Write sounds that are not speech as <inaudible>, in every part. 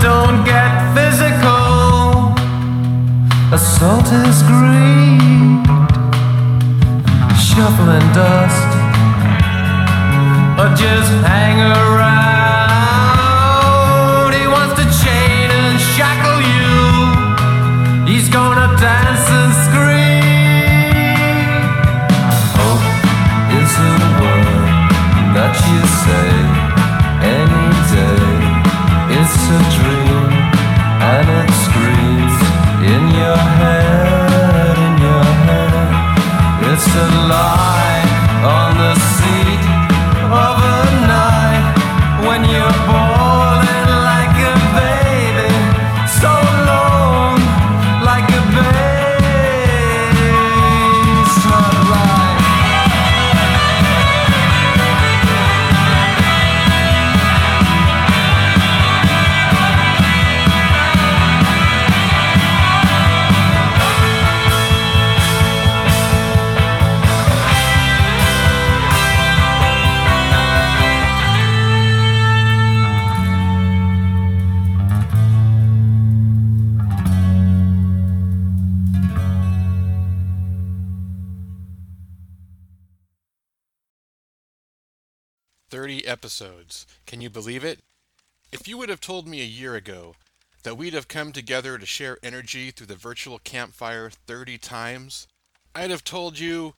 don't get physical. Assault is green, shuffling dust, or just hang around. He wants to chain and shackle you. He's gonna dance and scream. Hope is a word that you say If you would have told me a year ago that we'd have come together to share energy through the virtual campfire 30 times, I'd have told you.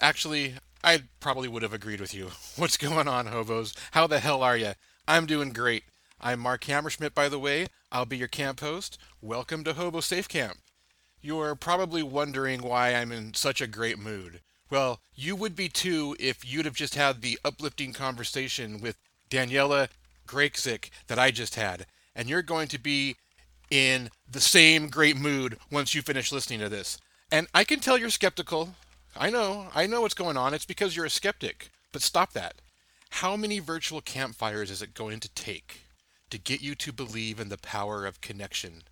Actually, I probably would have agreed with you. <laughs> What's going on, hobos? How the hell are you? I'm doing great. I'm Mark Hammerschmidt, by the way. I'll be your camp host. Welcome to Hobo Safe Camp. You're probably wondering why I'm in such a great mood. Well, you would be too if you'd have just had the uplifting conversation with Daniela Graczyk that I just had. And you're going to be in the same great mood once you finish listening to this. And I can tell you're skeptical. I know, I know what's going on. It's because you're a skeptic. But stop that. How many virtual campfires is it going to take to get you to believe in the power of connection?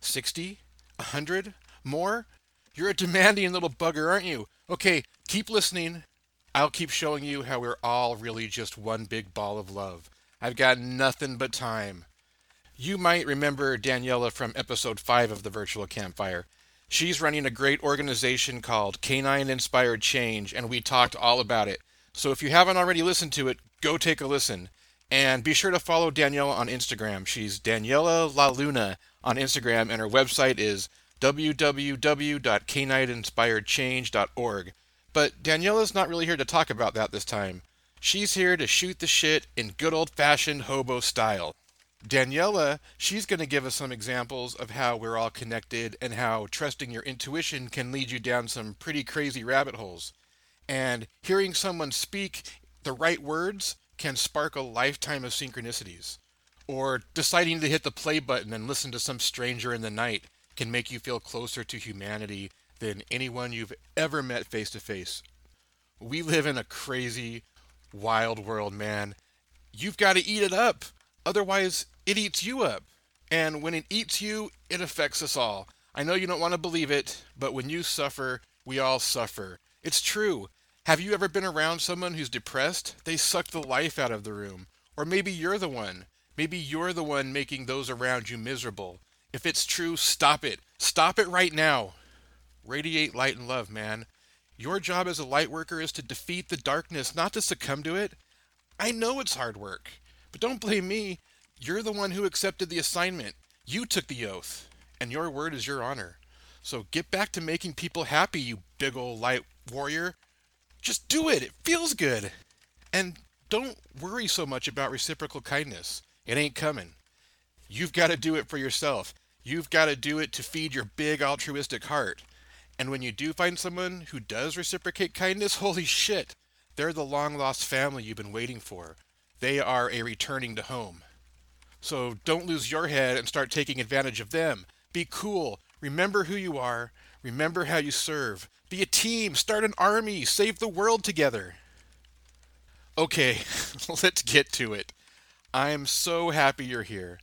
60? A hundred? More? You're a demanding little bugger, aren't you? Okay, keep listening. I'll keep showing you how we're all really just one big ball of love. I've got nothing but time. You might remember Daniela from episode 5 of the Virtual Campfire. She's running a great organization called Canine Inspired Change, and we talked all about it. So if you haven't already listened to it, go take a listen. And be sure to follow Daniela on Instagram. She's Daniela La Luna on Instagram, and her website is www.canineinspiredchange.org. But Daniela's not really here to talk about that this time. She's here to shoot the shit in good old fashioned hobo style. Daniela, she's going to give us some examples of how we're all connected and how trusting your intuition can lead you down some pretty crazy rabbit holes. And hearing someone speak the right words can spark a lifetime of synchronicities. Or deciding to hit the play button and listen to some stranger in the night can make you feel closer to humanity than anyone you've ever met face to face. We live in a crazy, wild world, man. You've got to eat it up. Otherwise, it eats you up. And when it eats you, it affects us all. I know you don't want to believe it, but when you suffer, we all suffer. It's true. Have you ever been around someone who's depressed? They suck the life out of the room. Or maybe you're the one. Maybe you're the one making those around you miserable. If it's true, stop it. Stop it right now. Radiate light and love, man. Your job as a light worker is to defeat the darkness, not to succumb to it. I know it's hard work, but don't blame me. You're the one who accepted the assignment. You took the oath, and your word is your honor. So get back to making people happy, you big old light warrior. Just do it. It feels good. And don't worry so much about reciprocal kindness. It ain't coming. You've got to do it for yourself. You've got to do it to feed your big altruistic heart. And when you do find someone who does reciprocate kindness, <laughs> holy shit, they're the long lost family you've been waiting for. They are a returning to home. So don't lose your head and start taking advantage of them. Be cool. Remember who you are. Remember how you serve. Be a team. Start an army. Save the world together. Okay, <laughs> let's get to it. I am so happy you're here.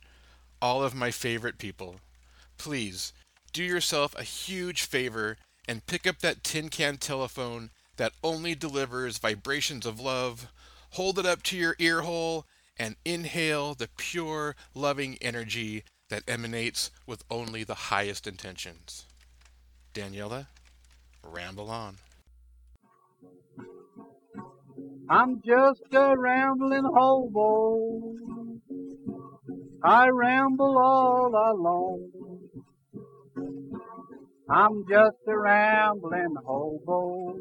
All of my favorite people. Please, do yourself a huge favor and pick up that tin can telephone that only delivers vibrations of love, hold it up to your ear hole, and inhale the pure, loving energy that emanates with only the highest intentions. Daniela, ramble on. I'm just a rambling hobo. I ramble all alone. I'm just a rambling hobo.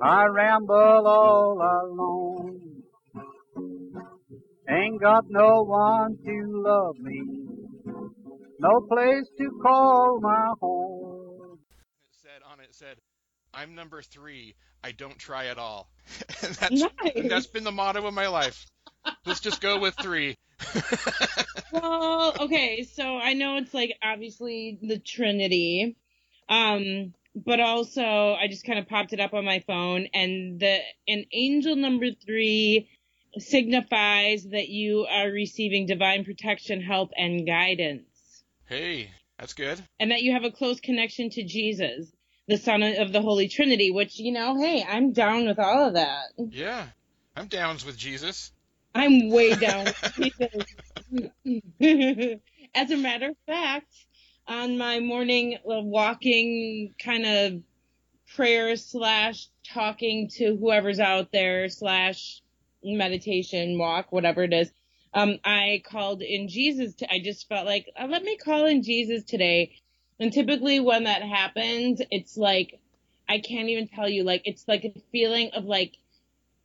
I ramble all alone. Ain't got no one to love me. No place to call my home. It said on it said, "I'm number three. I don't try at all." and <laughs> that's Nice. and that's been the motto of my life. Let's just go with three. <laughs> well, okay, so I know it's like obviously the Trinity, um, but also I just kind of popped it up on my phone, and the an angel number three signifies that you are receiving divine protection, help, and guidance, hey, that's good. and that you have a close connection to Jesus, the Son of the Holy Trinity. Which you know, hey, I'm down with all of that. Yeah, I'm downs with Jesus. I'm way down. <laughs> As a matter of fact, on my morning walking kind of prayer slash talking to whoever's out there slash meditation walk, whatever it is, um, I called in Jesus. I just felt like, uh, let me call in Jesus today. And typically when that happens, it's like, I can't even tell you, like, it's like a feeling of like,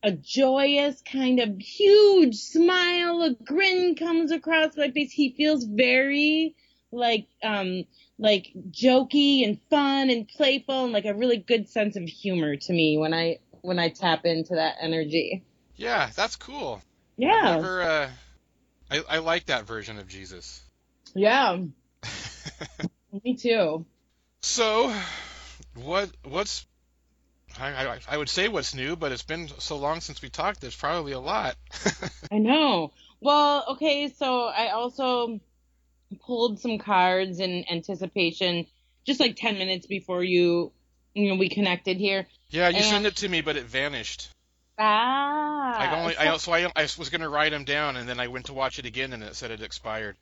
a joyous kind of huge smile, a grin comes across my face. He feels very like um like jokey and fun and playful and like a really good sense of humor to me when I when I tap into that energy. Yeah, that's cool. Yeah. Never, uh, I I like that version of Jesus. Yeah. <laughs> Me too. So, what what's I, I I would say what's new, but it's been so long since we talked. There's probably a lot. <laughs> I know. Well, okay, so I also pulled some cards in anticipation just like 10 minutes before you you know we connected here. yeah, you And- sent it to me, but it vanished. Ah. I only I so I, I was gonna write them down, and then I went to watch it again, and it said it expired.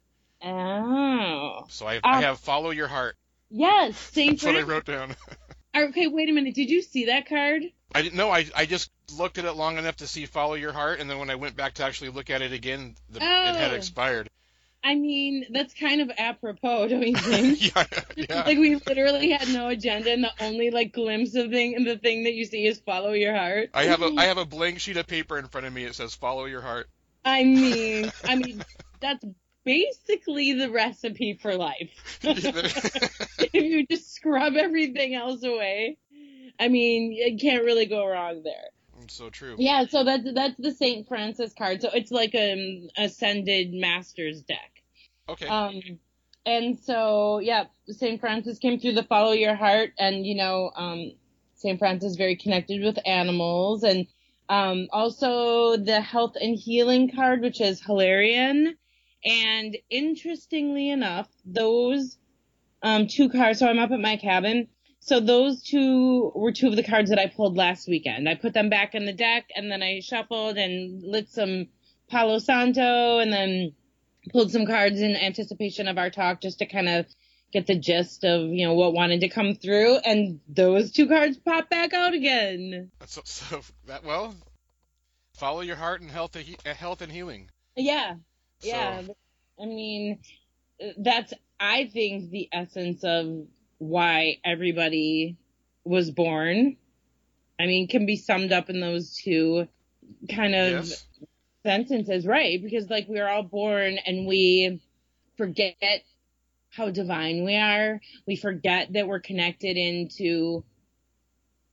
Oh. So I Um, I have follow your heart. Yes, St. That's what I wrote down. <laughs> Okay, wait a minute. Did you see that card? I didn't know. I I just looked at it long enough to see follow your heart, and then when I went back to actually look at it again, the, it had Oh. expired. I mean, that's kind of apropos, <laughs> don't you think? <laughs> yeah, yeah. Like we literally had no agenda, and the only like glimpse of thing, and the thing that you see is follow your heart. I have a I have a blank sheet of paper in front of me. It says follow your heart. I mean, I mean, that's basically the recipe for life. <laughs> if you just scrub everything else away, I mean, you can't really go wrong there. It's so true. Yeah, so that's that's the Saint Francis card. So it's like an ascended master's deck. Okay. Um, and so yeah, Saint Francis came through the follow your heart, and you know, um, Saint Francis is very connected with animals, and um, also the health and healing card, which is Hilarion. And interestingly enough, those um, two cards. So I'm up at my cabin. So those two were two of the cards that I pulled last weekend. I put them back in the deck, and then I shuffled and lit some Palo Santo, and then pulled some cards in anticipation of our talk just to kind of get the gist of you know what wanted to come through and those two cards pop back out again So, so that well, follow your heart and health, uh, health and healing. yeah So- yeah i mean that's i think the essence of why everybody was born i mean can be summed up in those two kind of Yes. sentence is right because like we're all born and we forget how divine we are. We forget that we're connected into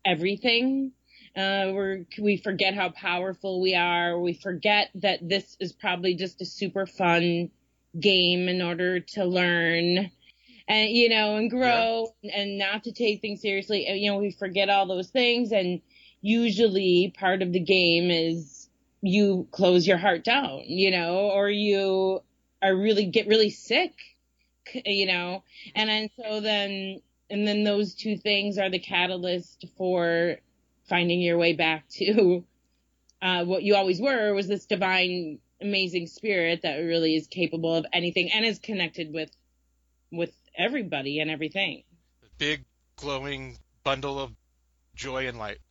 everything. Uh, we're, we forget how powerful we are. We forget that this is probably just a super fun game in order to learn and, you know, and grow and not to take things seriously. You know, we forget all those things. And usually part of the game is you close your heart down, you know, or you are really get really sick, you know, and then so then and then those two things are the catalyst for finding your way back to <laughs> uh, what you always were was this divine, amazing spirit that really is capable of anything and is connected with with everybody and everything. Big glowing bundle of joy and light. <laughs>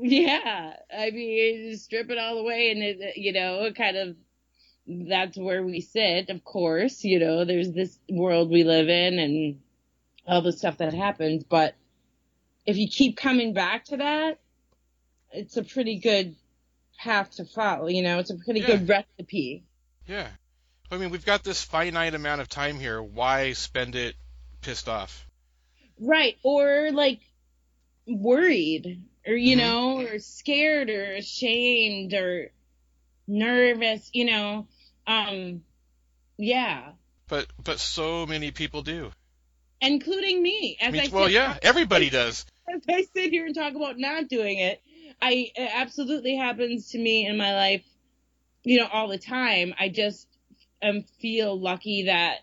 Yeah, I mean, strip it all away, and it, you know, it kind of that's where we sit. Of course, you know, there's this world we live in, and all the stuff that happens. But if you keep coming back to that, it's a pretty good path to follow. You know, it's a pretty Yeah. good recipe. Yeah. I mean, we've got this finite amount of time here. Why spend it pissed off? Right. Or like worried or, you Mhm. know, or scared or ashamed or nervous, you know. Um, yeah. But but so many people do. Including me. As I mean, I well, sit- yeah, everybody does. As I sit here and talk about not doing it, I it absolutely happens to me in my life, you know, all the time. I just feel lucky that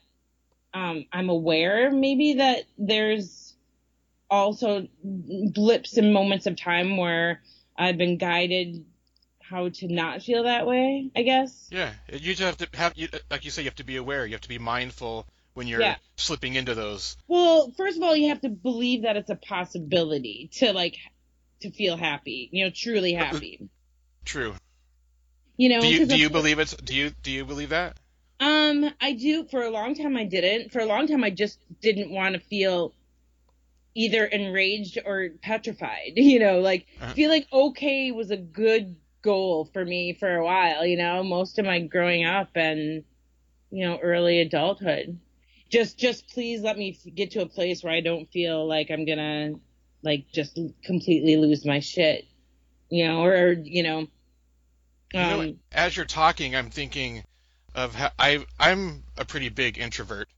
um I'm aware maybe that there's also blips and moments of time where I've been guided how to not feel that way, I guess. Yeah, you just have to have, you, like you say, you have to be aware. You have to be mindful when you're Yeah. slipping into those. Well, first of all, you have to believe that it's a possibility to like to feel happy, you know, truly happy. True. You know, Do you do you believe it's? Do you do you believe that? Um, I do. For a long time, I didn't. For a long time, I just didn't want to feel either enraged or petrified. <laughs> You know, like Uh-huh. feeling okay was a good goal for me for a while. You know, most of my growing up and you know early adulthood. Just, just please let me f- get to a place where I don't feel like I'm gonna like just completely lose my shit. You know, or you know. You know, Um, as you're talking, I'm thinking of how I I'm a pretty big introvert,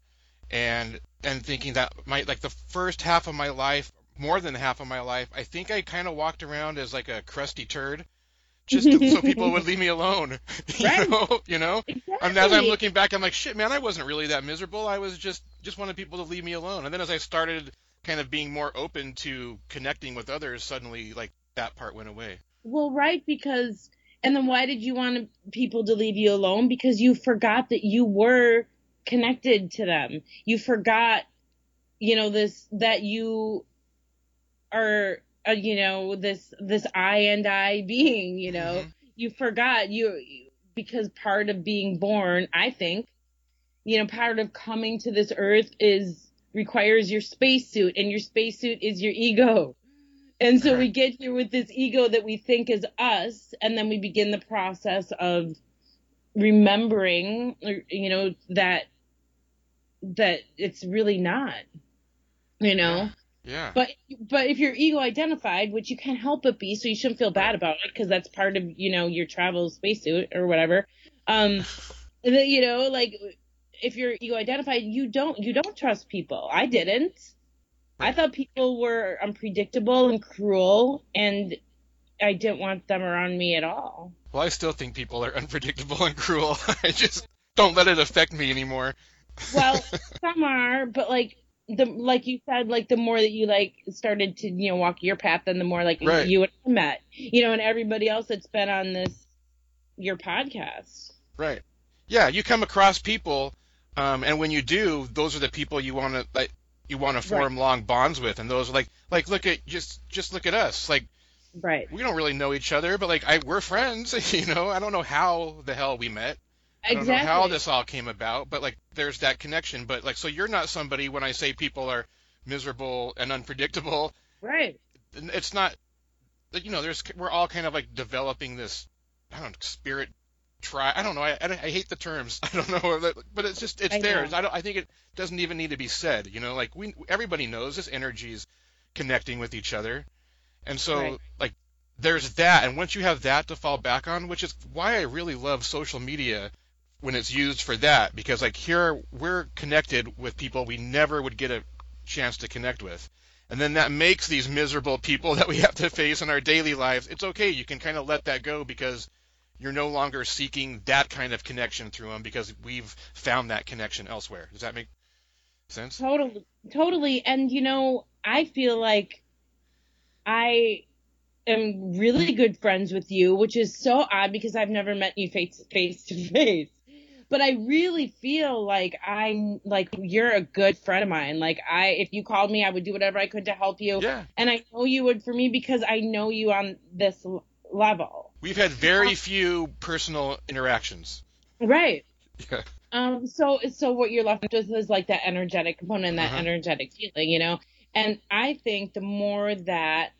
and and thinking that my like the first half of my life, more than half of my life, I think I kind of walked around as like a crusty turd, just to, so people would <laughs> leave me alone. <laughs> you Right. know, you know. exactly. And as I'm looking back, I'm like, shit, man, I wasn't really that miserable. I was just just wanted people to leave me alone. And then as I started kind of being more open to connecting with others, suddenly like that part went away. Well, right, because and then why did you want people to leave you alone? Because you forgot that you were connected to them. You forgot, you know, this that you are, uh, you know, this this I and I being. You know, Mhm. you forgot you because part of being born, I think, you know, part of coming to this earth is requires your spacesuit, and your spacesuit is your ego. And so we get here with this ego that we think is us, and then we begin the process of remembering, you know, that that it's really not, you know. Yeah. But but if you're ego identified, which you can't help but be, so you shouldn't feel bad about it because that's part of you know your travel spacesuit or whatever. Um, <laughs> you know, like if you're ego identified, you don't you don't trust people. I didn't. I thought people were unpredictable and cruel, and I didn't want them around me at all. Well, I still think people are <laughs> unpredictable and cruel. <laughs> I just don't let it affect me anymore. Well, some are, but like the like you said, like the more that you like started to you know walk your path, then the more like Right. you and I met, you know, and everybody else that's been on this your podcast. Right. Yeah, you come across people, um, and when you do, those are the people you want to like. You want to form long bonds with, and those are like like look at just just look at us. Like Right. we don't really know each other, but like I we're friends. <laughs> You know, I don't know how the hell we met. I don't Exactly. know how this all came about, but like there's that connection. But like so you're not somebody when I say people are miserable and unpredictable. Right. it's not you know there's we're all kind of like developing this I don't know, spirit try. I don't know. I, I, I hate the terms. <laughs> I don't know, but it's just it's I there. know. I don't. I think it doesn't even need to be said. You know, like we everybody knows this energy is connecting with each other, and so Right. like there's that. And once you have that to fall back on, which is why I really love social media when it's used for that, because like here we're connected with people we never would get a chance to connect with. And then that makes these miserable people <laughs> that we have to face in our daily lives. It's okay. You can kind of let that go because you're no longer seeking that kind of connection through them because we've found that connection elsewhere. Does that make sense? Totally, totally. And you know, I feel like I am really good friends with you, which is so odd because I've never met you face face to face. But I really feel like I'm like you're a good friend of mine. Like I, if you called me, I would do whatever I could to help you. Yeah. And I know you would for me because I know you on this level. We've had very few personal interactions. Right. Yeah. Um, so so what you're left with is like that energetic component that Uh-huh. energetic feeling, you know. And I think the more that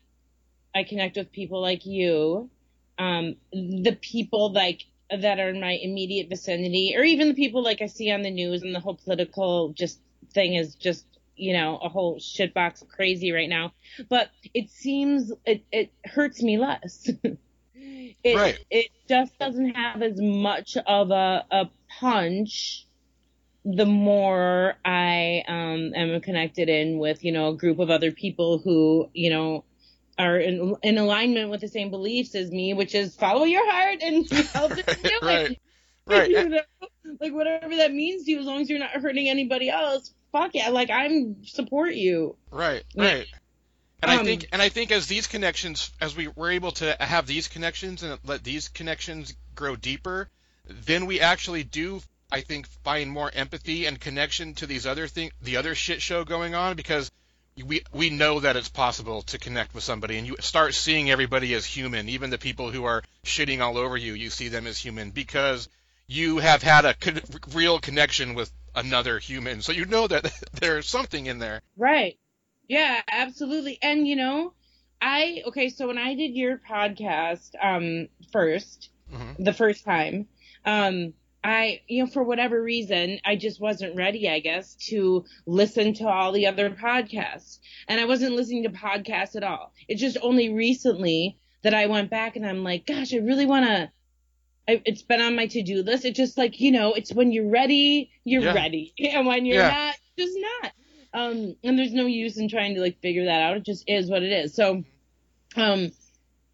I connect with people like you, um, the people like that are in my immediate vicinity, or even the people like I see on the news and the whole political just thing is just you know a whole shitbox of crazy right now. But it seems it it hurts me less. <laughs> it Right. it just doesn't have as much of a a punch the more I um, am connected in with, you know, a group of other people who, you know, are in, in alignment with the same beliefs as me, which is follow your heart and help it do Right. it. Right. <laughs> You know? Like whatever that means to you, as long as you're not hurting anybody else, fuck it. Like I'm support you. Right, Yeah. right. And I Um, think and I think as these connections as we were able to have these connections and let these connections grow deeper, then we actually do I think find more empathy and connection to these other thing the other shit show going on because we we know that it's possible to connect with somebody and you start seeing everybody as human, even the people who are shitting all over you, you see them as human because you have had a con- real connection with another human. So you know that <laughs> there's something in there. Right. Yeah, absolutely. And you know, I okay, so when I did your podcast um first, Mhm. the first time, um I, you know, for whatever reason, I just wasn't ready, I guess, to listen to all the other podcasts. And I wasn't listening to podcasts at all. It's just only recently that I went back and I'm like, gosh, I really want to. It's been on my to-do list. It's just like, you know, it's when you're ready, you're Yeah. ready. <laughs> And when you're Yeah. not, just not. Um, and there's no use in trying to like figure that out. It just is what it is. So, um,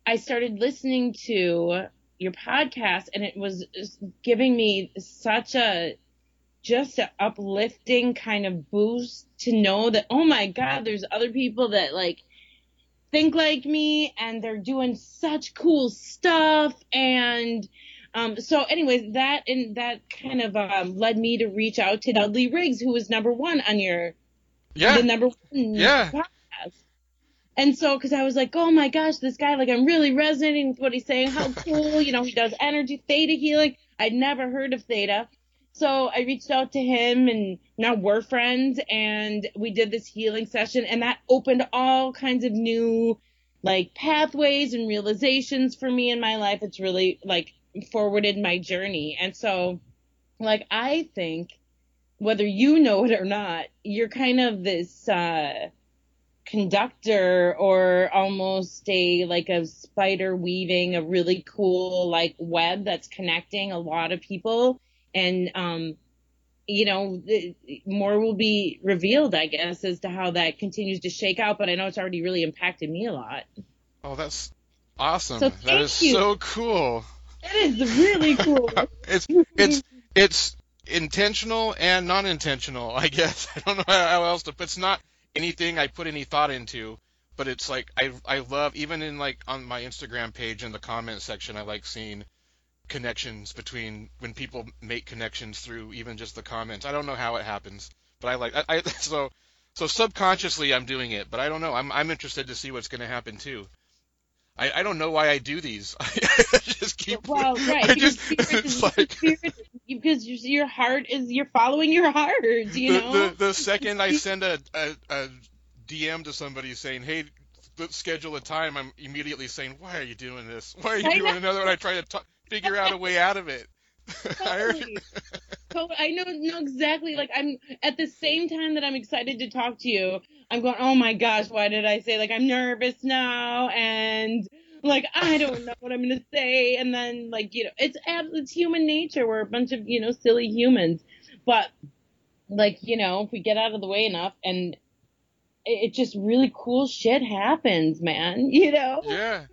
I started listening to your podcast and it was giving me such a just an uplifting kind of boost to know that oh my god there's other people that like think like me and they're doing such cool stuff and um so anyways that and that kind of um led me to reach out to Dudley Riggs who was number one on your Yeah. the number one Yeah. podcast. And so, because I was like, oh my gosh, this guy, like, I'm really resonating with what he's saying. How <laughs> cool, you know, he does energy theta healing. I'd never heard of theta. So I reached out to him and now we're friends and we did this healing session and that opened all kinds of new like pathways and realizations for me in my life. It's really like forwarded my journey. And so like I think whether you know it or not, you're kind of this uh conductor or almost a like a spider weaving a really cool like web that's connecting a lot of people and um you know the, more will be revealed i guess as to how that continues to shake out but i know it's already really impacted me a lot Oh, that's awesome. So that is you. so cool. it is really cool <laughs> It's it's it's intentional and non-intentional. I guess <laughs> I don't know how, how else to. but It's not anything I put any thought into, but it's like I I love even in like on my Instagram page in the comment section. I like seeing connections between when people make connections through even just the comments. I don't know how it happens, but I like I, I <laughs> so so subconsciously I'm doing it, but I don't know. I'm I'm interested to see what's going to happen too. I, I don't know why I do these. <laughs> I just keep. well right <laughs> I because just, is, like because your, heart is you're following your heart <laughs> you the, know the the second I send a, a a DM to somebody saying, "Hey, let's schedule a time," I'm immediately saying, "Why are you doing this? Why are you I doing know. another?" one?" I try to talk, figure out a way out of it. I heard- Totally. Totally. I know know exactly. Like I'm at the same time that I'm excited to talk to you. I'm going. Oh my gosh, why did I say like I'm nervous now and like I don't know what I'm gonna say and then like you know it's it's human nature. We're a bunch of you know silly humans, but like you know if we get out of the way enough and it, it just really cool shit happens, man. <laughs> You know. yeah,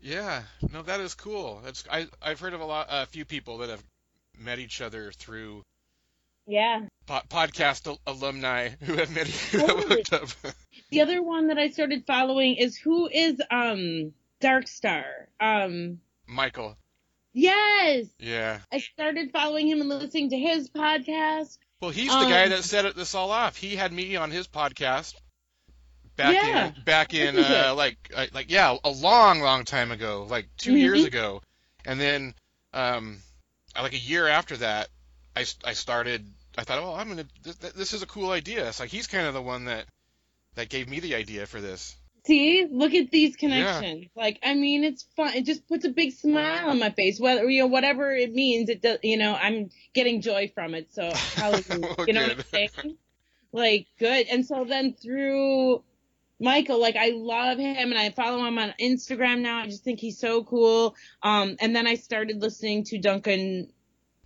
yeah. No, that is cool. That's I I've heard of a lot a few people that have met each other through Yeah. Po- podcast al- alumni who have met who have Totally. hooked up. <laughs> The other one that I started following is who is um Darkstar. Um Michael. yes. Yeah. I started following him and listening to his podcast. Well, he's the guy Um, that set it, this all off. He had me on his podcast back Yeah. in back in uh, like uh, like yeah, a long long time ago, like 2 Mhm. years ago. And then um like a year after that, I I started I thought, "Oh, I'm to this, this is a cool idea." It's like he's kind of the one that that gave me the idea for this. See, look at these connections. Like, I mean, it's fun. It just puts a big smile on my face. Whether you know, whatever it means, it does. You know, I'm getting joy from it. So. Well, <laughs> you know what I'm saying? Like, good. And so then through Michael, like, I love him, and I follow him on Instagram now. I just think he's so cool. Um, and then I started listening to Duncan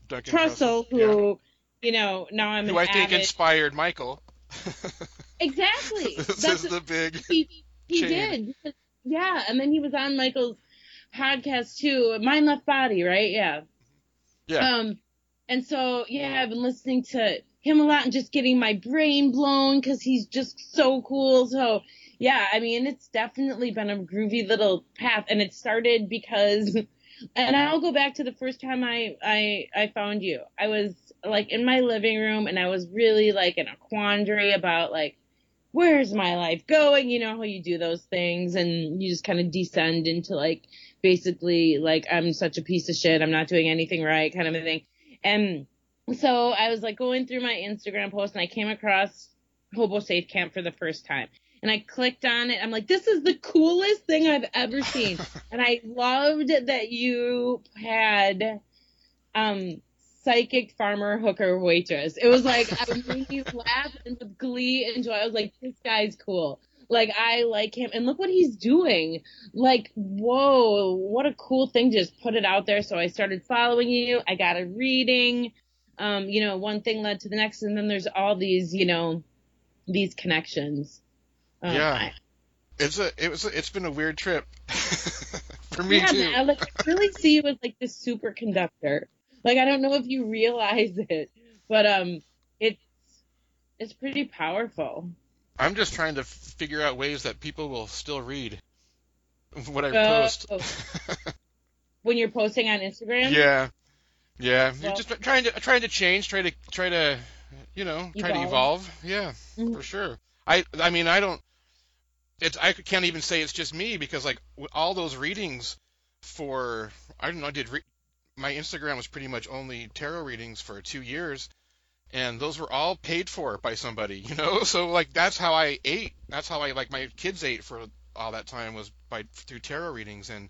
Duncan Trussell, yeah. who, you know, now I'm who I think avid- inspired Michael. <laughs> exactly. <laughs> this That's is the big he he Chain. did. Yeah, and then he was on Michael's podcast too, Mind Left Body, right? Yeah. yeah. Um, and so yeah, I've been listening to him a lot and just getting my brain blown because he's just so cool. So yeah, I mean, it's definitely been a groovy little path, and it started because, <laughs> and I'll go back to the first time I I I found you. I was like in my living room, and I was really like in a quandary about like where's my life going? You know how you do those things and you just kind of descend into like basically like I'm such a piece of shit. I'm not doing anything right kind of a thing. And so I was like going through my Instagram post and I came across Hobo Safe Camp for the first time. And I clicked on it. I'm like, this is the coolest thing I've ever seen. <laughs> and I loved that you had um psychic farmer hooker waitress. It was like I made you laugh and with glee and joy. I was like, this guy's cool. Like I like him and look what he's doing. Like, whoa, what a cool thing to just put it out there. So I started following you. I got a reading. Um, you know, one thing led to the next and then there's all these, you know, these connections. Um, Yeah. I- It's a it was a, it's been a weird trip <laughs> for me yeah, too. man, I, like, I really see you as like this superconductor. Like I don't know if you realize <laughs> it, but um, it's it's pretty powerful. I'm just trying to figure out ways that people will still read what I Oh. post. <laughs> When you're posting on Instagram, yeah, yeah. You're Well- just trying to trying to change, try to try to you know try to Evolve. Yeah, Mhm. for sure. I I mean I don't. It's I can't even say it's just me because like all those readings for I don't know I did re- my Instagram was pretty much only tarot readings for two years, and those were all paid for by somebody, <laughs> you know. So like that's how I ate. That's how I like my kids ate for all that time was by through tarot readings, and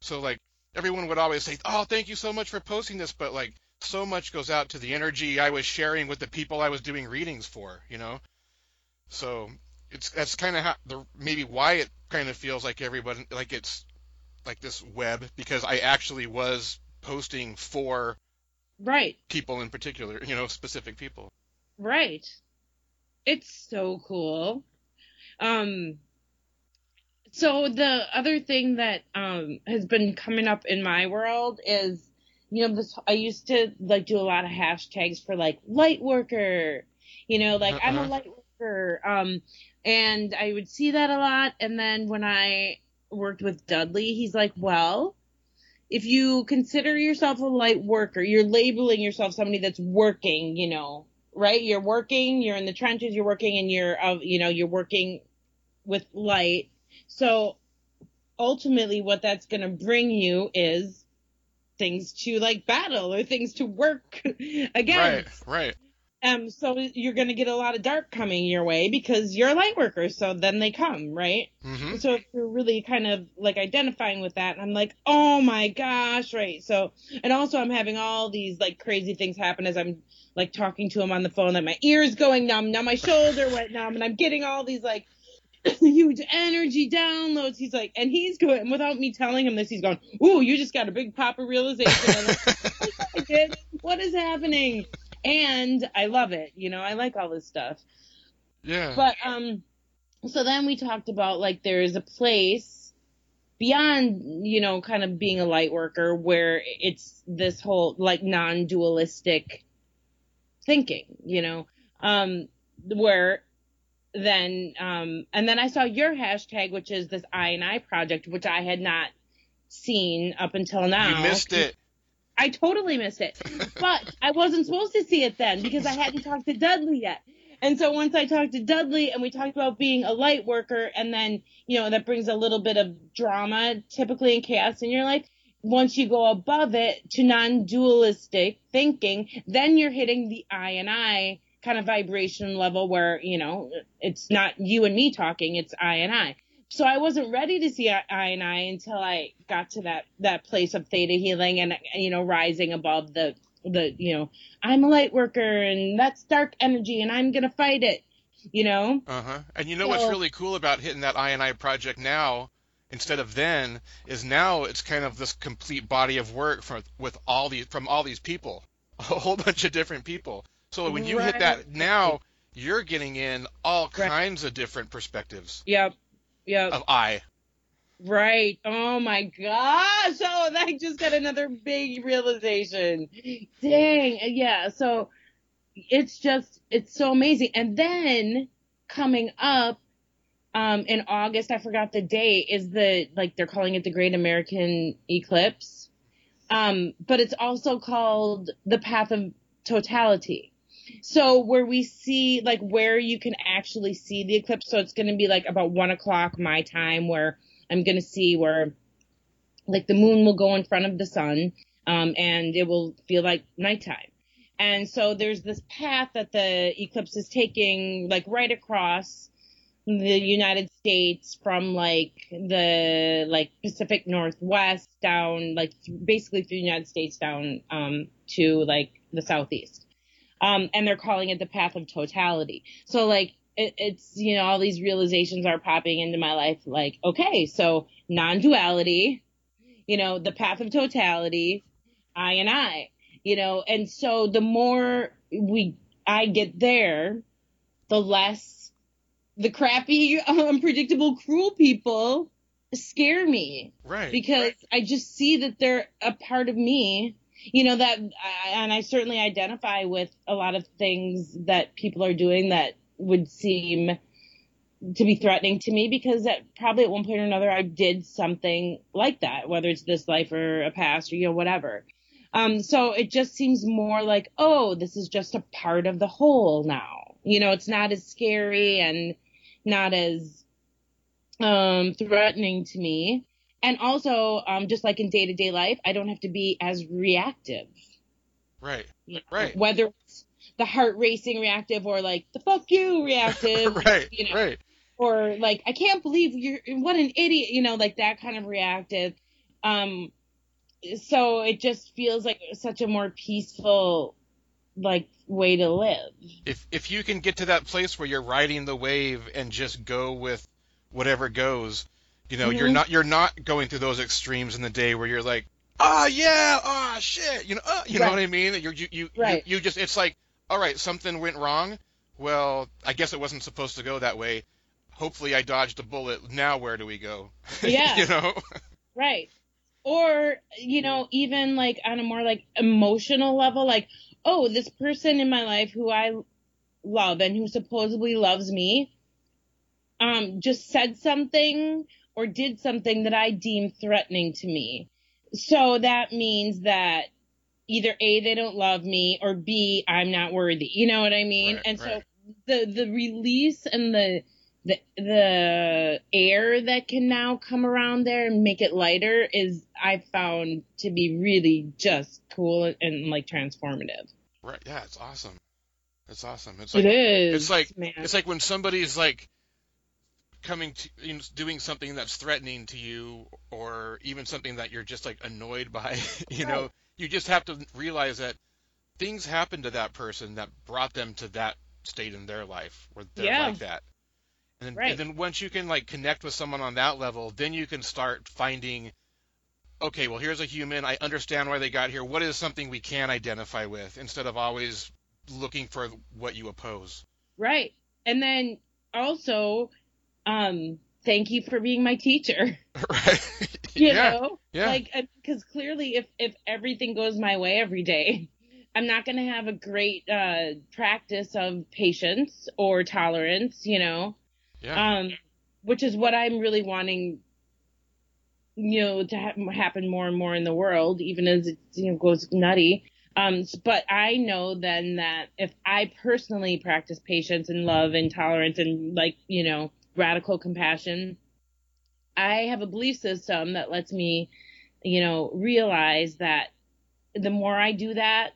so like everyone would always say, "Oh, thank you so much for posting this," but like so much goes out to the energy I was sharing with the people I was doing readings for, you know. So it's that's kind of how the maybe why it kind of feels like everybody like it's like this web because I actually was posting for right, people in particular, you know, specific people. right. It's so cool. Um, so the other thing that um has been coming up in my world is, you know, this I used to like do a lot of hashtags for like light worker, you know, like I'm a Uh-uh. light worker. Um, and I would see that a lot. And then when I worked with Dudley, he's like, well, if you consider yourself a light worker, you're labeling yourself somebody that's working, you know, right? You're working, you're in the trenches, you're working, and you're, uh, you know, you're working with light. So ultimately, what that's going to bring you is things to like battle or things to work <laughs> against. Right, right. Um, so you're gonna get a lot of dark coming your way because you're a light worker, so then they come, right? hmm So if you're really kind of like identifying with that, and I'm like, oh my gosh, right? So, and also I'm having all these like crazy things happen as I'm like talking to him on the phone, that my ears going numb, now my shoulder went numb, and I'm getting all these like <coughs> huge energy downloads. He's like, and he's going, without me telling him this, he's going, ooh, you just got a big pop of realization. I'm like, I <laughs> did. What is happening? And I love it. You know, I like all this stuff. Yeah. But um, so then we talked about like there is a place beyond you know kind of being a light worker where it's this whole like non-dualistic thinking, you know, um, where then um, and then I saw your hashtag, which is this I and I project, which I had not seen up until now. you missed it. I totally missed it. But I wasn't supposed to see it then because I hadn't talked to Dudley yet. And so once I talked to Dudley and we talked about being a light worker and then, you know, that brings a little bit of drama typically in chaos in your life. Once you go above it to non-dualistic thinking, then you're hitting the I and I kind of vibration level where, you know, it's not you and me talking, it's I and I so I wasn't ready to see I and I until I got to that that place of theta healing and you know rising above the the you know I'm a light worker and that's dark energy and I'm gonna fight it, you know. Uh huh. And you know what's really cool about hitting that I and I project now instead of then is now it's kind of this complete body of work from with all these from all these people, <laughs> a whole bunch of different people. So when you hit that now, you're getting in all Right. kinds of different perspectives Yep. Yep. of I. Right. Oh my gosh. Oh, I just got another big realization. Dang. Yeah. So it's just, it's so amazing. And then coming up, um, in August, I forgot the date, is the, like, they're calling it the Great American Eclipse. Um, but it's also called the Path of Totality. So where we see like where you can actually see the eclipse. So it's going to be like about one o'clock my time where I'm going to see where like the moon will go in front of the sun, um, and it will feel like nighttime. And so there's this path that the eclipse is taking like right across the United States from like the like Pacific Northwest down like basically through the United States down um to like the southeast. Um and they're calling it the path of totality. So like it, it's you know all these realizations are popping into my life like okay, so non-duality, you know, the path of totality, I and I, you know, and so the more we I get there, the less the crappy, <laughs> unpredictable, cruel people scare me Right. because I just see that they're a part of me. You know that, and I certainly identify with a lot of things that people are doing that would seem to be threatening to me because at probably at one point or another I did something like that, whether it's this life or a past or you know whatever. Um, so it just seems more like, oh, this is just a part of the whole now. You know, it's not as scary and not as um threatening to me. And also, um, just like in day to day life, I don't have to be as reactive. Right. you know, Right. Whether it's the heart racing reactive or like the fuck you reactive. <laughs> right. You know, Right. or like I can't believe you're what an idiot, you know, like that kind of reactive. Um so it just feels like such a more peaceful like way to live. If if you can get to that place where you're riding the wave and just go with whatever goes, you know, you're Mhm. not you're not going through those extremes in the day where you're like, ah yeah, ah shit, you know, uh, you know what I mean? You're, you you Right. you you just it's like, all right, something went wrong. Well, I guess it wasn't supposed to go that way. Hopefully, I dodged a bullet. Now where do we go? <laughs> Yeah. you know. Right. Or, you know, even like on a more like emotional level, like, oh, this person in my life who I love and who supposedly loves me, um, just said something or did something that I deem threatening to me. So that means that either A, they don't love me or B, I'm not worthy. You know what I mean? Right, and so the, the release and the, the the air that can now come around there and make it lighter is I found to be really just cool and like transformative. Right. Yeah, it's awesome. It's awesome. It's like it is. it's like man. it's like when somebody's like coming to you know, doing something that's threatening to you or even something that you're just like annoyed by <laughs> you know you just have to realize that things happen to that person that brought them to that state in their life where they're Yeah. like that and then, Right. and then once you can like connect with someone on that level then you can start finding okay well here's a human i understand why they got here what is something we can identify with instead of always looking for what you oppose right. And then also, um, thank you for being my teacher. <laughs> <laughs> right You yeah know, yeah. like because clearly, if if everything goes my way every day, I'm not going to have a great uh, practice of patience or tolerance. You know, yeah um, which is what I'm really wanting, you know, to ha- happen more and more in the world, even as it you know goes nutty. Um, but I know then that if I personally practice patience and love and tolerance and like you know radical compassion, I have a belief system that lets me, you know, realize that the more I do that,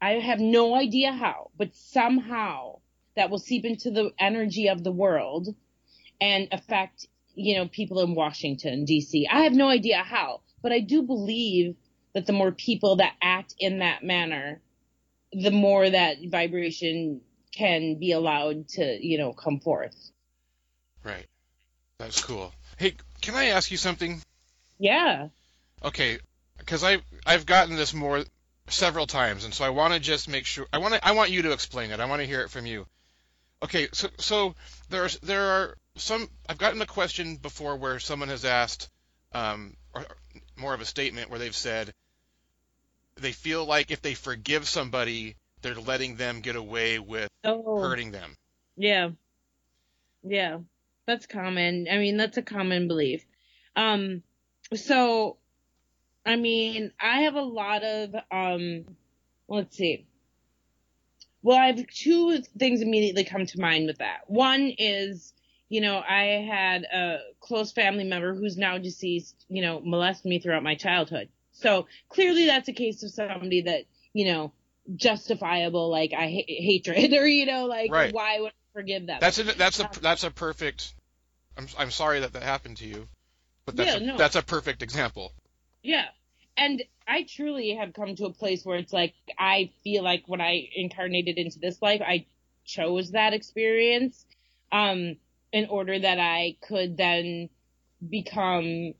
I have no idea how, but somehow that will seep into the energy of the world and affect, you know, people in Washington, D.C. I have no idea how, but I do believe that the more people that act in that manner, the more that vibration can be allowed to, you know, come forth. Right. That's cool. Hey, can I ask you something? Yeah. Okay, because I I've gotten this more several times, and so I want to just make sure. I want to I want you to explain it. I want to hear it from you. Okay, so so there's there are some. I've gotten a question before where someone has asked, um, or more of a statement where they've said they feel like if they forgive somebody, they're letting them get away with Oh. hurting them. Yeah. Yeah. That's common. I mean, that's a common belief. Um so I mean, I have a lot of um let's see. Well, I have two things immediately come to mind with that. One is, you know, I had a close family member who's now deceased, you know, molested me throughout my childhood. So clearly that's a case of somebody that, you know, justifiable like I ha- hatred <laughs> or you know like Right. why would forgive them? That's a that's a that's a perfect. I'm I'm sorry that that happened to you, but that's Yeah, a, no. that's a perfect example. Yeah. And I truly have come to a place where it's like I feel like when I incarnated into this life, I chose that experience um in order that I could then become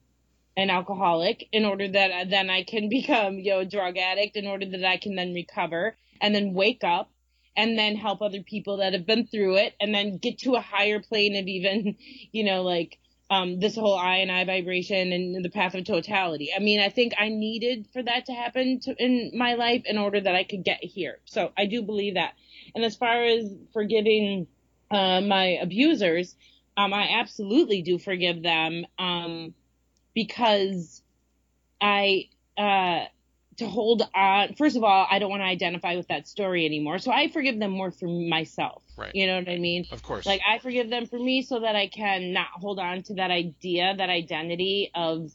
an alcoholic in order that then I can <laughs> become, you know, a drug addict in order that I can then recover and then wake up and then help other people that have been through it and then get to a higher plane of even, <laughs> you know, like um, this whole I and I vibration and the path of totality. I mean, I think I needed for that to happen to, in my life in order that I could get here. So I do believe that. And as far as forgiving uh, my abusers, um, I absolutely do forgive them um, because I uh, to hold on. First of all, I don't want to identify with that story anymore, so I forgive them more for myself. Right. You know what I mean? Of course. Like I forgive them for me so that I can not hold on to that idea, that identity of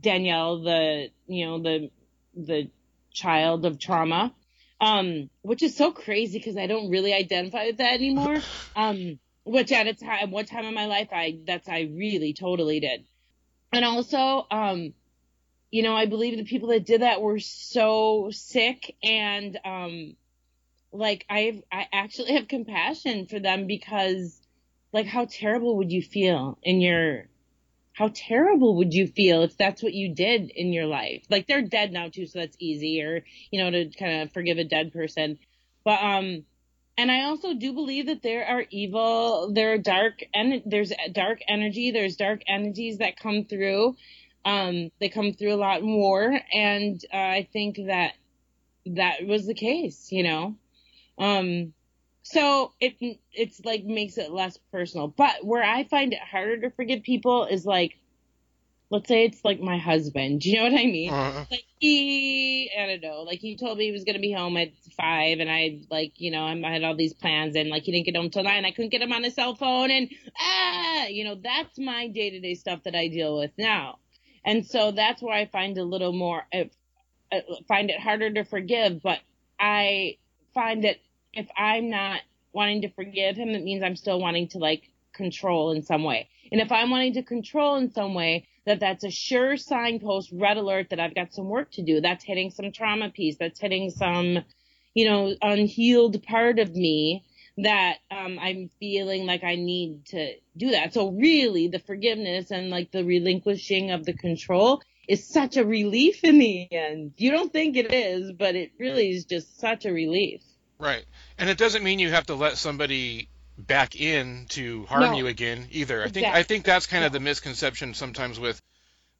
Danielle, the you know the the child of trauma, um, which is so crazy because I don't really identify with that anymore. <laughs> Um, which at a time, one time in my life, I that's I really totally did, and also, um, you know, I believe the people that did that were so sick and um like I I actually have compassion for them because like how terrible would you feel in your how terrible would you feel if that's what you did in your life? Like they're dead now too, so that's easy or you know to kind of forgive a dead person. But um and I also do believe that there are evil, there are dark and there's dark energy, there's dark energies that come through. Um they come through a lot more and uh, I think that that was the case, you know. Um, so it it's like makes it less personal. But where I find it harder to forgive people is like, let's say it's like my husband. Do you know what I mean? Uh, Like he, I don't know. Like he told me he was gonna be home at five, and I like you know I had all these plans, and like he didn't get home till nine. I couldn't get him on his cell phone, and ah, you know that's my day to day stuff that I deal with now. And so that's where I find a little more, uh, find it harder to forgive, but I find that if I'm not wanting to forgive him, it means I'm still wanting to like control in some way. And if I'm wanting to control in some way, that that's a sure signpost, red alert that I've got some work to do. That's hitting some trauma piece. That's hitting some, you know, unhealed part of me that um, I'm feeling like I need to do that. So really, the forgiveness and like the relinquishing of the control is such a relief in the end. You don't think it is, but it really is just such a relief. Right. And it doesn't mean you have to let somebody back in to harm No. you again either. I think Exactly. I think that's kind of the misconception sometimes with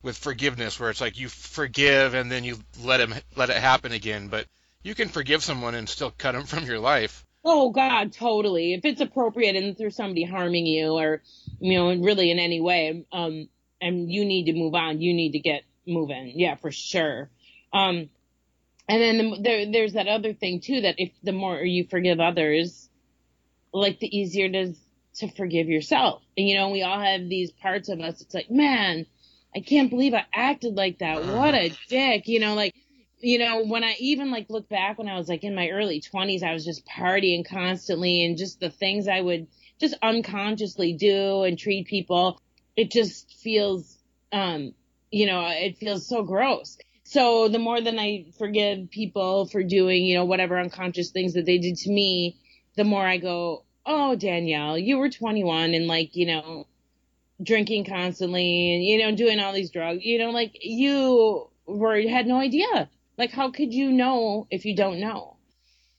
with forgiveness where it's like you forgive and then you let him let it happen again, but you can forgive someone and still cut them <laughs> from your life. Oh God, totally. If it's appropriate and there's somebody harming you or, you know, really in any way, um, and you need to move on, you need to get moving. Yeah, for sure. Um, and then the, there, there's that other thing too, that if the more you forgive others, like the easier it is to forgive yourself. And you know, we all have these parts of us. It's like, man, I can't believe I acted like that. What a dick. You know, like, you know, when I even like look back when I was like in my early 20s, I was just partying constantly and just the things I would just unconsciously do and treat people. It just feels, um, you know, it feels so gross. So the more than I forgive people for doing, you know, whatever unconscious things that they did to me, the more I go, oh, Danielle, you were 21 and like, you know, drinking constantly and, you know, doing all these drugs, you know, like you were, had no idea. Like, how could you know if you don't know?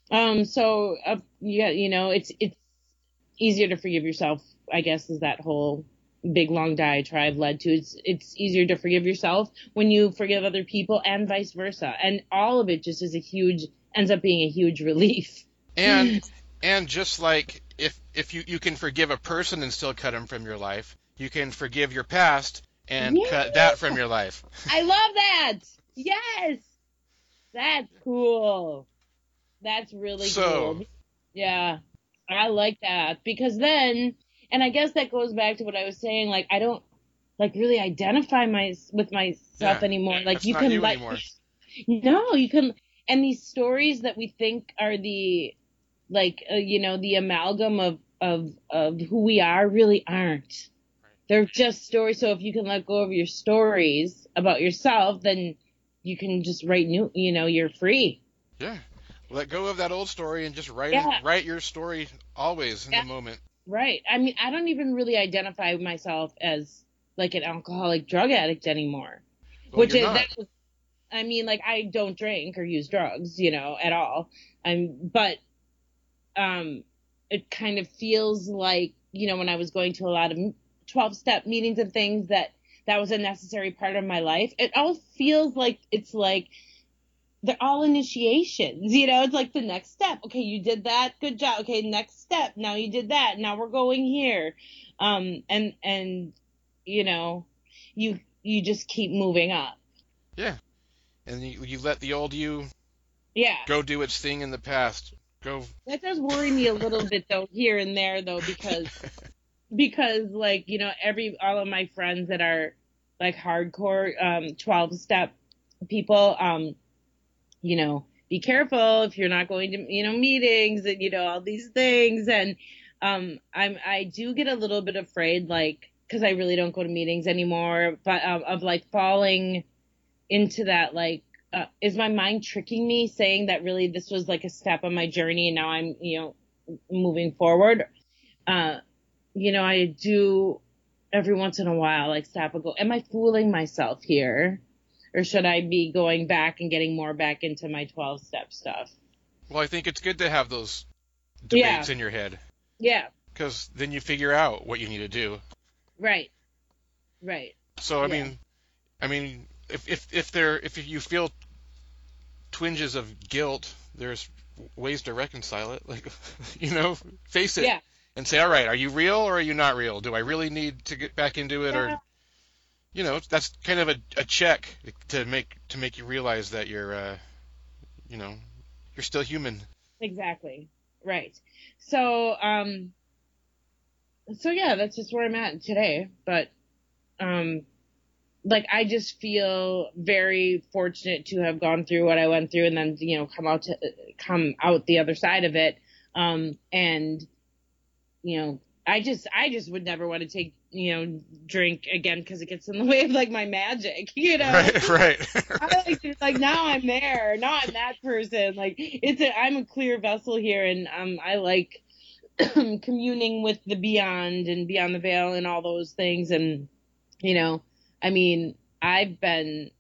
Um, so, uh, yeah, you know, it's, it's easier to forgive yourself, I guess, is that whole big long diatribe led to. It's, it's easier to forgive yourself when you forgive other people and vice versa. And all of it just is a huge, ends up being a huge relief. And <laughs> and just like if if you you can forgive a person and still cut them from your life, you can forgive your past and Yeah. cut that from your life. <laughs> I love that. Yes. That's cool. That's really So- cool. Yeah. I like that because then, and I guess that goes back to what I was saying. Like, I don't like really identify my with myself Yeah. anymore. Like, you can you like, anymore. no, you can, and these stories that we think are the, like, uh, you know, the amalgam of of of who we are really aren't. They're just stories. So if you can let go of your stories about yourself, then you can just write new. You know, you're free. Yeah. Let go of that old story and just write Yeah. write your story always in Yeah. the moment. Right. I mean, I don't even really identify myself as like an alcoholic drug addict anymore. Well, which is not. that was, I mean, like I don't drink or use drugs, you know, at all. I'm, but, um, it kind of feels like, you know, when I was going to a lot of 12 step meetings and things that that was a necessary part of my life. It all feels like it's like they're all initiations, you know, it's like the next step. Okay, you did that. Good job. Okay, next step. Now you did that. Now we're going here. Um, and, and, you know, you, you just keep moving up. Yeah. And you, you let the old you Yeah. go do its thing in the past. Go That does worry me a little bit though, here and there though, because <laughs> because like you know every all of my friends that are like hardcore um 12 step people um you know be careful if you're not going to you know meetings and you know all these things. And um i'm i do get a little bit afraid like because i really don't go to meetings anymore but um, of like falling into that like uh, is my mind tricking me saying that really this was like a step on my journey and now i'm you know moving forward? Uh you know i do every once in a while like stop and go am i fooling myself here or should i be going back and getting more back into my 12 step stuff Well, I think it's good to have those Yeah. debates in your head yeah because then you figure out what you need to do. right right So I Yeah. mean, I mean, if if if there if you feel twinges of guilt, there's ways to reconcile it. Like, <laughs> you know, face it yeah and say, all right, are you real or are you not real? Do I really need to get back into it, Yeah. or you know, that's kind of a, a check to make to make you realize that you're, uh, you know, you're still human. Exactly. Right. So, um, so yeah, that's just where I'm at today. But, um, like I just feel very fortunate to have gone through what I went through and then, you know, come out to, come out the other side of it. Um, and you know, I just I just would never want to take you know drink again because it gets in the way of like my magic, <laughs> you know. Right, right. <laughs> I like to, like now I'm there, now I'm that person. Like it's a I'm a clear vessel here, and um I like <clears throat> communing with the beyond and beyond the veil and all those things, and you know, I mean, I've been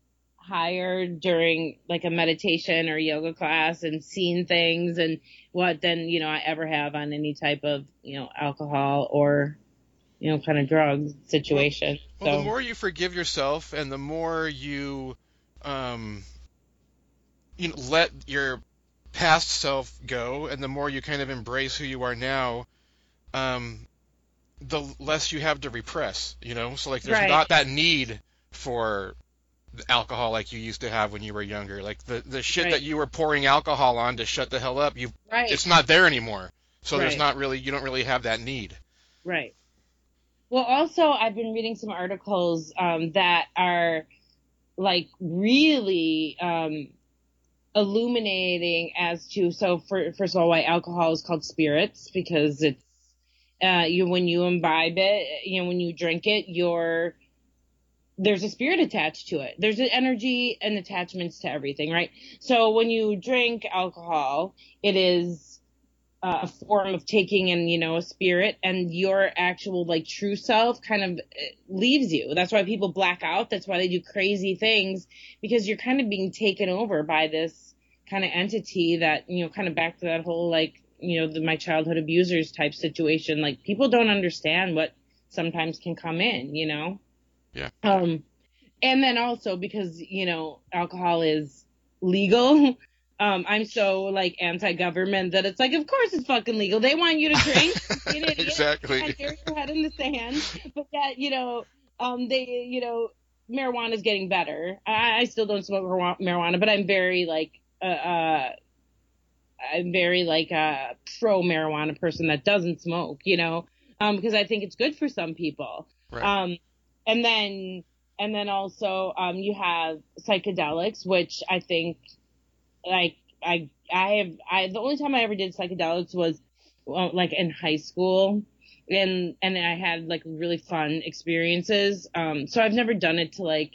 higher during like a meditation or yoga class and seen things and what than you know I ever have on any type of you know alcohol or you know kind of drug situation. Well, so the more you forgive yourself and the more you, um, you know, let your past self go, and the more you kind of embrace who you are now, um, the less you have to repress. You know, so like there's Right. not that need for alcohol like you used to have when you were younger. Like the the shit Right. that you were pouring alcohol on to shut the hell up, you right, it's not there anymore. So there's not really you don't really have that need. right. Well, also I've been reading some articles um, that are like really um, illuminating as to so for, first of all why alcohol is called spirits because it's uh, you when you imbibe it, you know, when you drink it, you're there's a spirit attached to it. There's an energy and attachments to everything, right? So when you drink alcohol, it is a form of taking in, you know, a spirit, and your actual like true self kind of uh, leaves you. That's why people black out. That's why they do crazy things because you're kind of being taken over by this kind of entity that you know, kind of back to that whole like you know, the my childhood abusers type situation. Like people don't understand what sometimes can come in, you know. Yeah. Um, and then also because you know alcohol is legal. <laughs> Um, I'm so like anti-government that it's like, of course it's fucking legal. They want you to drink. <laughs> An idiot. exactly. And bury your head in the sand. But that, you know, um, they, you know, marijuana is getting better. I, I still don't smoke marijuana- marijuana, but I'm very like, uh, uh, I'm very like a pro marijuana person that doesn't smoke, you know, um, because I think it's good for some people. Right. Um, and then, and then also, um, you have psychedelics, which I think, like, I, I have, I, the only time I ever did psychedelics was, well, like in high school. And, and I had like really fun experiences. Um, so I've never done it to like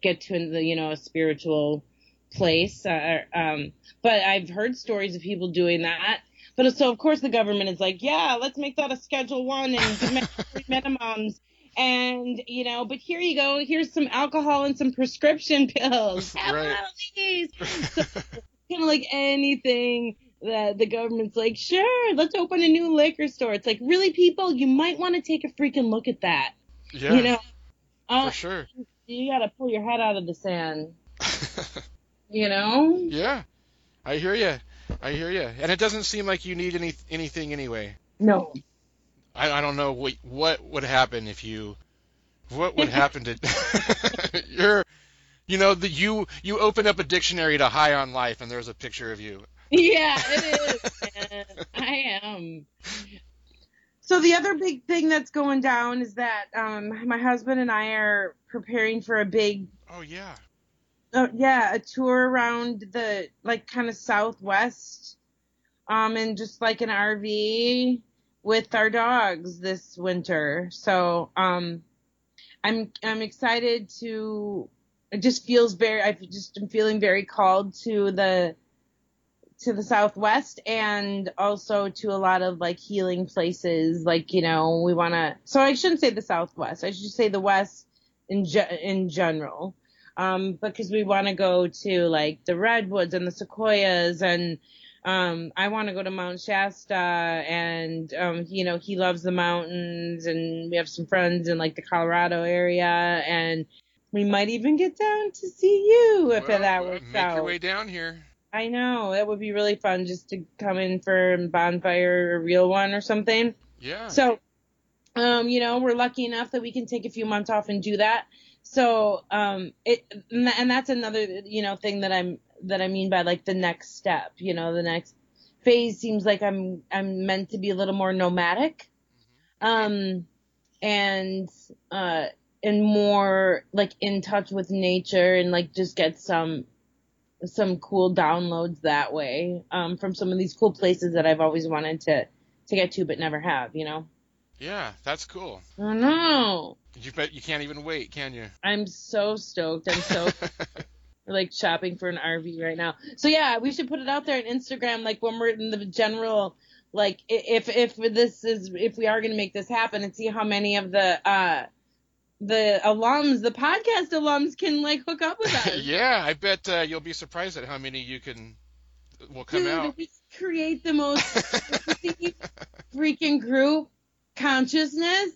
get to the, you know, a spiritual place. Uh, um, but I've heard stories of people doing that. But so of course the government is like, yeah, let's make that a schedule one and <laughs> minimums. And you know, but here you go. Here's some alcohol and some prescription pills. <laughs> Have Right. one of. Kind of like anything that the government's like, sure, let's open a new liquor store. It's like, really, people, you might want to take a freaking look at that. yeah, You know, uh, for sure. you got to pull your head out of the sand. <laughs> You know? yeah, I hear you. I hear you. And it doesn't seem like you need any anything anyway. No. I, I don't know what what would happen if you what would <laughs> happen to <laughs> you're you know the you you open up a dictionary to high on life and there's a picture of you. Yeah, it is. <laughs> man. I am. So the other big thing that's going down is that um, my husband and I are preparing for a big, Oh yeah. uh, yeah, a tour around the like kind of southwest, um, and just like an RV with our dogs this winter. So um, I'm I'm excited to. It just feels very. I've just am feeling very called to the to the southwest and also to a lot of like healing places like you know we want to so i shouldn't say the southwest i should say the west in ge- in general um because we want to go to like the redwoods and the sequoias and um i want to go to mount shasta and um you know he loves the mountains and we have some friends in like the colorado area and we might even get down to see you if Well, that uh, works make out your way down here. I know that would be really fun just to come in for a bonfire, a real one or something. Yeah. So, um, you know, we're lucky enough that we can take a few months off and do that. So, um, it and that's another you know thing that I'm that I mean by like the next step. You know, the next phase seems like I'm I'm meant to be a little more nomadic, um, and uh, and more like in touch with nature and like just get some some cool downloads that way um, from some of these cool places that I've always wanted to to get to but never have. You know. Yeah, that's cool. I know. You bet you can't even wait, can you? I'm so stoked. I'm so <laughs> like shopping for an RV right now. So yeah, we should put it out there on Instagram, like when we're in the general, like if if this is if we are going to make this happen, and see how many of the uh the alums, the podcast alums, can like hook up with us. <laughs> yeah, I bet uh, you'll be surprised at how many you can will come Dude, out. just create the most <laughs> freaking group consciousness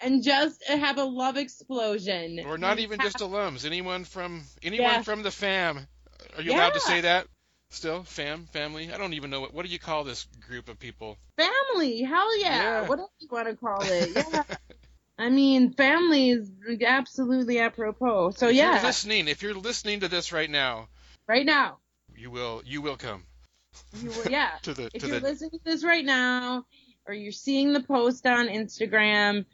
and just have a love explosion. Or not even just alums. Anyone from anyone Yeah. from the fam. Are you allowed to say that? Still, fam, family. I don't even know what. What do you call this group of people? family. Hell yeah. Yeah. What else you want to call it? <laughs> Yeah. I mean, family is absolutely apropos. So If yeah, you're listening, if you're listening to this right now, right now. you will you will come You will, yeah. <laughs> to the if to you're the. listening to this right now, or you're seeing the post on Instagram,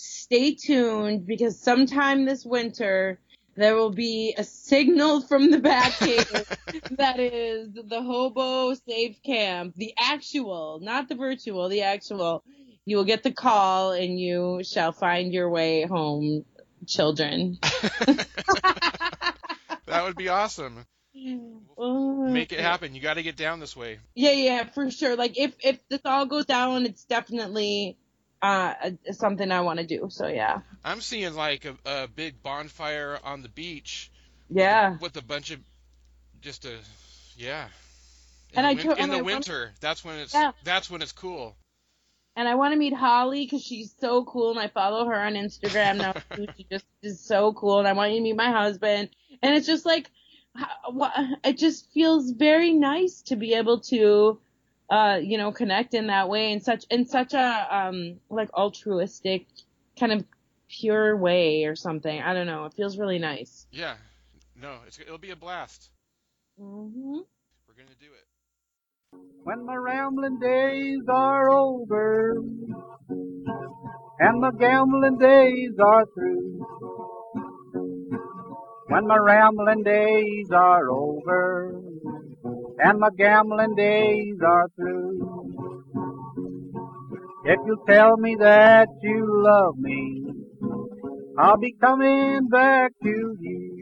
stay tuned because sometime this winter there will be a signal from the Batcave <laughs> that is the Hobo Safe Camp, the actual, not the virtual, the actual. You will get the call and you shall find your way home, children. <laughs> <laughs> that would be awesome. Oh, Make it happen. You got to get down this way. Yeah, yeah, for sure. Like if if this all goes down, it's definitely uh something I want to do. So yeah, I'm seeing like a, a big bonfire on the beach yeah. with a bunch of just a yeah. In And the I win- in the I want- winter, that's when it's Yeah. that's when it's cool. And I want to meet Holly because she's so cool, and I follow her on Instagram now. <laughs> she just is so cool, and I want you to meet my husband. And it's just like, it just feels very nice to be able to, uh, you know, connect in that way in such in such a um like altruistic kind of pure way or something. I don't know. It feels really nice. Yeah. No, it's it'll be a blast. hmm We're gonna do it. When my rambling days are over and my gambling days are through. When my rambling days are over and my gambling days are through. If you'll tell me that you love me, I'll be coming back to you.